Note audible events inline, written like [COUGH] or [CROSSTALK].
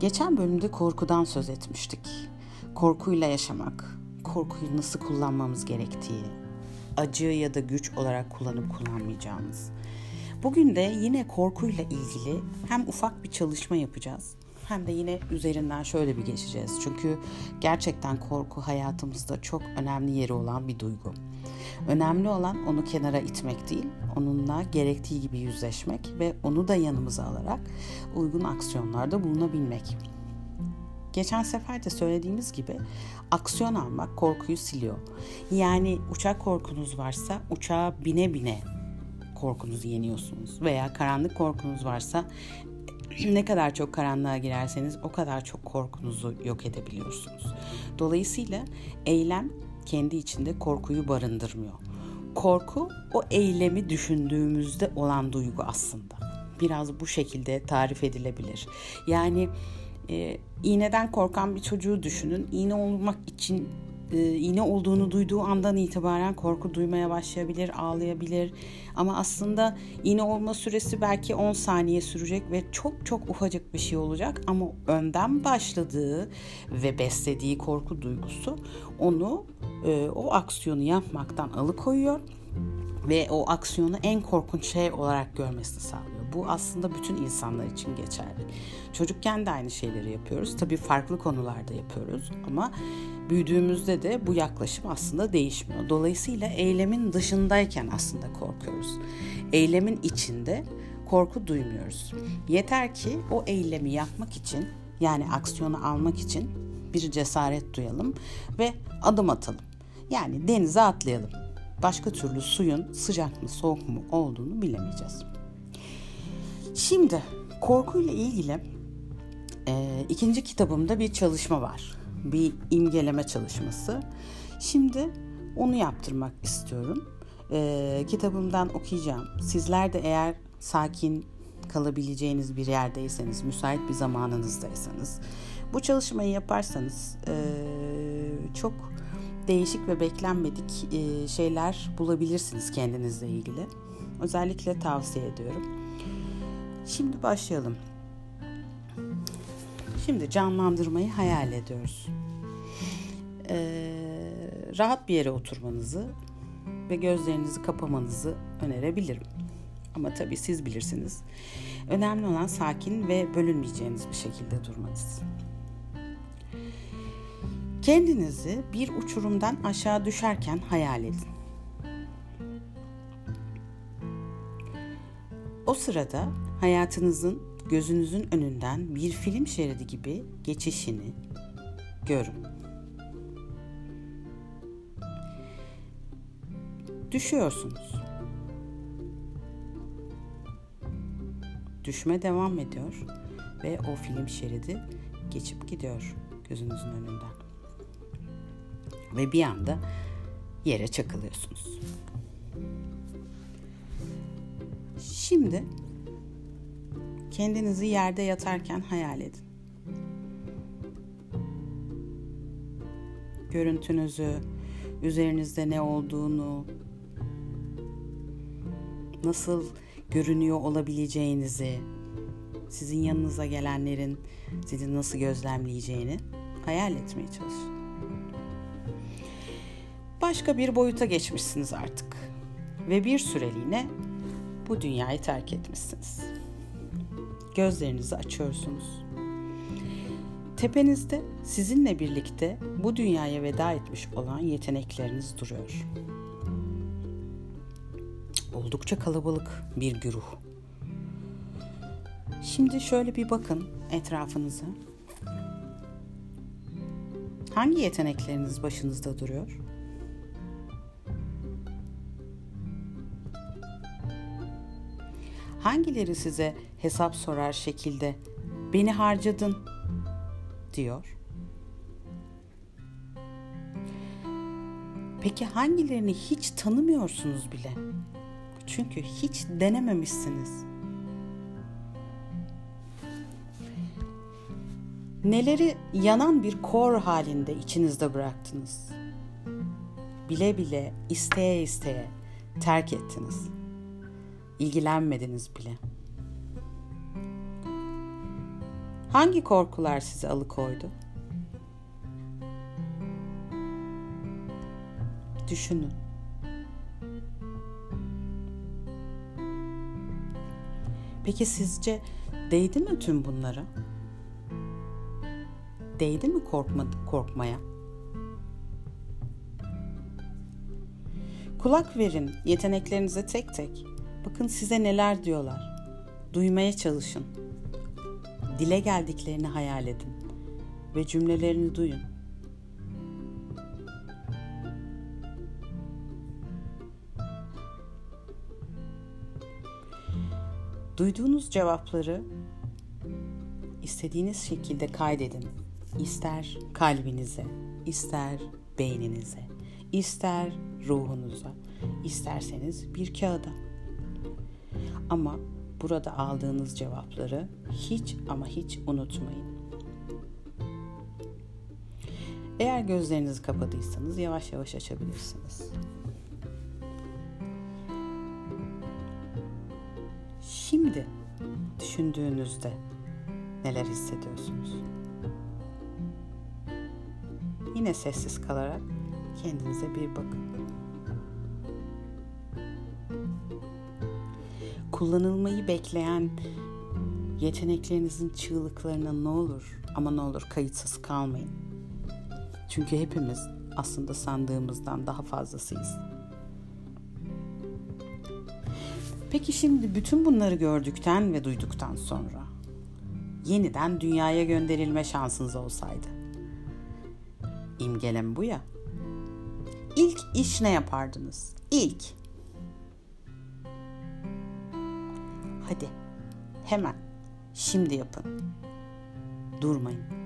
Geçen bölümde korkudan söz etmiştik. Korkuyla yaşamak, korkuyu nasıl kullanmamız gerektiği, acı ya da güç olarak kullanıp kullanmayacağımız. Bugün de yine korkuyla ilgili hem ufak bir çalışma yapacağız hem de yine üzerinden şöyle bir geçeceğiz. Çünkü gerçekten korku hayatımızda çok önemli yeri olan bir duygu. Önemli olan onu kenara itmek değil, onunla gerektiği gibi yüzleşmek ve onu da yanımıza alarak uygun aksiyonlarda bulunabilmek. Geçen sefer de söylediğimiz gibi aksiyon almak korkuyu siliyor. Yani uçak korkunuz varsa uçağa bine bine korkunuzu yeniyorsunuz veya karanlık korkunuz varsa [CLEARS THROAT] ne kadar çok karanlığa girerseniz o kadar çok korkunuzu yok edebiliyorsunuz. Dolayısıyla eylem kendi içinde korkuyu barındırmıyor. Korku o eylemi düşündüğümüzde olan duygu aslında. Biraz bu şekilde tarif edilebilir. Yani e, iğneden korkan bir çocuğu düşünün. İğne olmak için e, iğne olduğunu duyduğu andan itibaren korku duymaya başlayabilir, ağlayabilir. Ama aslında iğne olma süresi belki 10 saniye sürecek ve çok çok ufacık bir şey olacak. Ama önden başladığı ve beslediği korku duygusu onu e, o aksiyonu yapmaktan alıkoyuyor ve o aksiyonu en korkunç şey olarak görmesini sağlıyor. Bu aslında bütün insanlar için geçerli. Çocukken de aynı şeyleri yapıyoruz. Tabii farklı konularda yapıyoruz ama büyüdüğümüzde de bu yaklaşım aslında değişmiyor. Dolayısıyla eylemin dışındayken aslında korkuyoruz. Eylemin içinde korku duymuyoruz. Yeter ki o eylemi yapmak için yani aksiyonu almak için bir cesaret duyalım ve adım atalım. Yani denize atlayalım. Başka türlü suyun sıcak mı soğuk mu olduğunu bilemeyeceğiz. Şimdi korkuyla ilgili e, ikinci kitabımda bir çalışma var. Bir imgeleme çalışması. Şimdi onu yaptırmak istiyorum. E, kitabımdan okuyacağım. Sizler de eğer sakin kalabileceğiniz bir yerdeyseniz, müsait bir zamanınızdaysanız, bu çalışmayı yaparsanız e, çok değişik ve beklenmedik e, şeyler bulabilirsiniz kendinizle ilgili. Özellikle tavsiye ediyorum. Şimdi başlayalım. Şimdi canlandırmayı hayal ediyoruz. Ee, rahat bir yere oturmanızı ve gözlerinizi kapamanızı önerebilirim. Ama tabii siz bilirsiniz. Önemli olan sakin ve bölünmeyeceğiniz bir şekilde durmanız. Kendinizi bir uçurumdan aşağı düşerken hayal edin. O sırada hayatınızın gözünüzün önünden bir film şeridi gibi geçişini görün. Düşüyorsunuz. Düşme devam ediyor ve o film şeridi geçip gidiyor gözünüzün önünden. Ve bir anda yere çakılıyorsunuz. Şimdi kendinizi yerde yatarken hayal edin. Görüntünüzü, üzerinizde ne olduğunu, nasıl görünüyor olabileceğinizi, sizin yanınıza gelenlerin sizi nasıl gözlemleyeceğini hayal etmeye çalışın. Başka bir boyuta geçmişsiniz artık ve bir süreliğine bu dünyayı terk etmişsiniz. Gözlerinizi açıyorsunuz. Tepenizde sizinle birlikte bu dünyaya veda etmiş olan yetenekleriniz duruyor. Oldukça kalabalık bir güruh. Şimdi şöyle bir bakın etrafınıza. Hangi yetenekleriniz başınızda duruyor? Hangileri size hesap sorar şekilde beni harcadın diyor? Peki hangilerini hiç tanımıyorsunuz bile? Çünkü hiç denememişsiniz. Neleri yanan bir kor halinde içinizde bıraktınız? Bile bile, isteye isteye terk ettiniz. İlgilenmediniz bile. Hangi korkular sizi alıkoydu? Düşünün. Peki sizce değdi mi tüm bunlara? Değdi mi korkma, korkmaya? Kulak verin yeteneklerinize tek tek. Bakın size neler diyorlar. Duymaya çalışın. Dile geldiklerini hayal edin ve cümlelerini duyun. Duyduğunuz cevapları istediğiniz şekilde kaydedin. İster kalbinize, ister beyninize, ister ruhunuza, isterseniz bir kağıda. Ama burada aldığınız cevapları hiç ama hiç unutmayın. Eğer gözlerinizi kapadıysanız yavaş yavaş açabilirsiniz. Şimdi düşündüğünüzde neler hissediyorsunuz? Yine sessiz kalarak kendinize bir bakın. Kullanılmayı bekleyen yeteneklerinizin çığlıklarına ne olur ama ne olur kayıtsız kalmayın. Çünkü hepimiz aslında sandığımızdan daha fazlasıyız. Peki şimdi bütün bunları gördükten ve duyduktan sonra yeniden dünyaya gönderilme şansınız olsaydı. İmgelem bu ya. İlk iş ne yapardınız? İlk. Hadi. Hemen. Şimdi yapın. Durmayın.